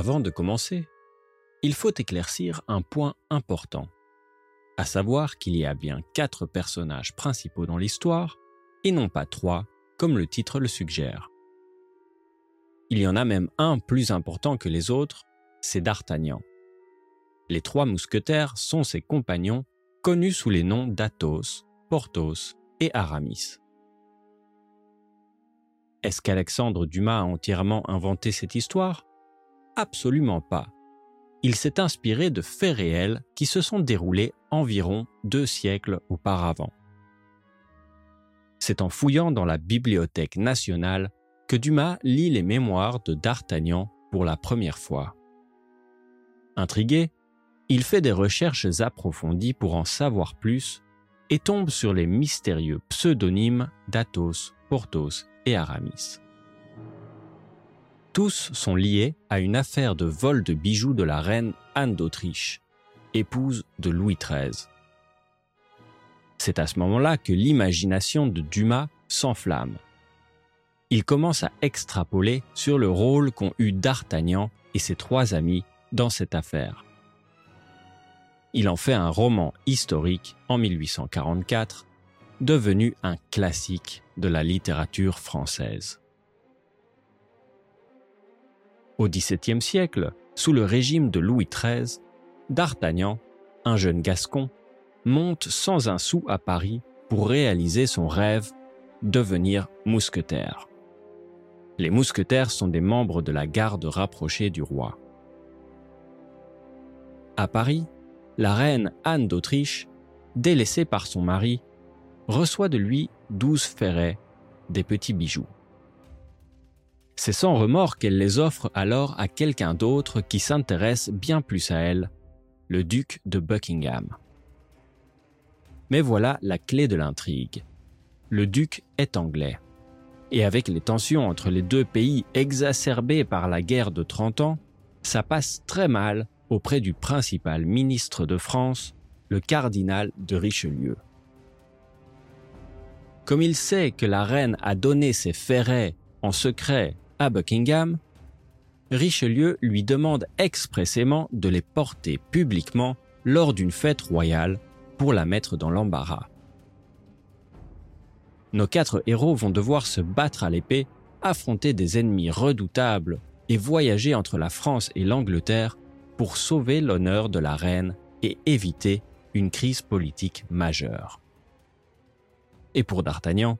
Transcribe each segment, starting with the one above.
Avant de commencer, il faut éclaircir un point important, à savoir qu'il y a bien quatre personnages principaux dans l'histoire, et non pas trois, comme le titre le suggère. Il y en a même un plus important que les autres, c'est D'Artagnan. Les trois mousquetaires sont ses compagnons, connus sous les noms d'Athos, Porthos et Aramis. Est-ce qu'Alexandre Dumas a entièrement inventé cette histoire? Absolument pas. Il s'est inspiré de faits réels qui se sont déroulés environ deux siècles auparavant. C'est en fouillant dans la Bibliothèque nationale que Dumas lit les mémoires de D'Artagnan pour la première fois. Intrigué, il fait des recherches approfondies pour en savoir plus et tombe sur les mystérieux pseudonymes d'Athos, Porthos et Aramis. Tous sont liés à une affaire de vol de bijoux de la reine Anne d'Autriche, épouse de Louis XIII. C'est à ce moment-là que l'imagination de Dumas s'enflamme. Il commence à extrapoler sur le rôle qu'ont eu D'Artagnan et ses trois amis dans cette affaire. Il en fait un roman historique en 1844, devenu un classique de la littérature française. Au XVIIe siècle, sous le régime de Louis XIII, D'Artagnan, un jeune gascon, monte sans un sou à Paris pour réaliser son rêve, devenir mousquetaire. Les mousquetaires sont des membres de la garde rapprochée du roi. À Paris, la reine Anne d'Autriche, délaissée par son mari, reçoit de lui douze ferrets, des petits bijoux. C'est sans remords qu'elle les offre alors à quelqu'un d'autre qui s'intéresse bien plus à elle, le duc de Buckingham. Mais voilà la clé de l'intrigue. Le duc est anglais. Et avec les tensions entre les deux pays exacerbées par la guerre de 30 ans, ça passe très mal auprès du principal ministre de France, le cardinal de Richelieu. Comme il sait que la reine a donné ses ferrets en secret à Buckingham, Richelieu lui demande expressément de les porter publiquement lors d'une fête royale pour la mettre dans l'embarras. Nos quatre héros vont devoir se battre à l'épée, affronter des ennemis redoutables et voyager entre la France et l'Angleterre pour sauver l'honneur de la reine et éviter une crise politique majeure. Et pour D'Artagnan,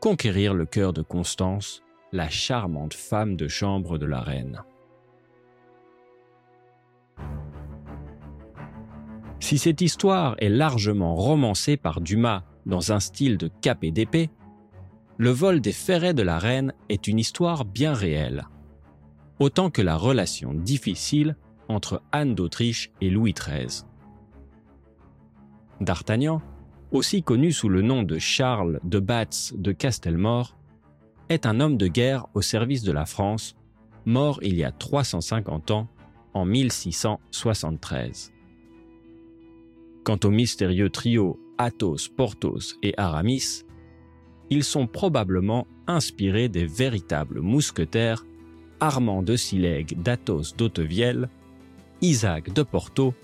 conquérir le cœur de Constance, la charmante femme de chambre de la reine. Si cette histoire est largement romancée par Dumas dans un style de cap et d'épée, le vol des ferrets de la reine est une histoire bien réelle, autant que la relation difficile entre Anne d'Autriche et Louis XIII. D'Artagnan, aussi connu sous le nom de Charles de Batz de Castelmore, est un homme de guerre au service de la France, mort il y a 350 ans, en 1673. Quant au mystérieux trio Athos, Porthos et Aramis, ils sont probablement inspirés des véritables mousquetaires Armand de Silègue d'Athos d'Autevielle Isaac de Porto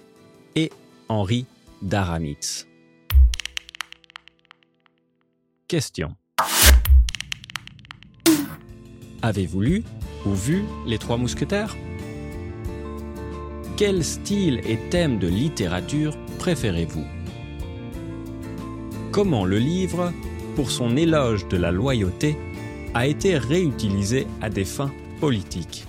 et Henri d'Aramitz. Question. Avez-vous lu ou vu Les Trois Mousquetaires? Quel style et thème de littérature préférez-vous? Comment le livre, pour son éloge de la loyauté, a été réutilisé à des fins politiques?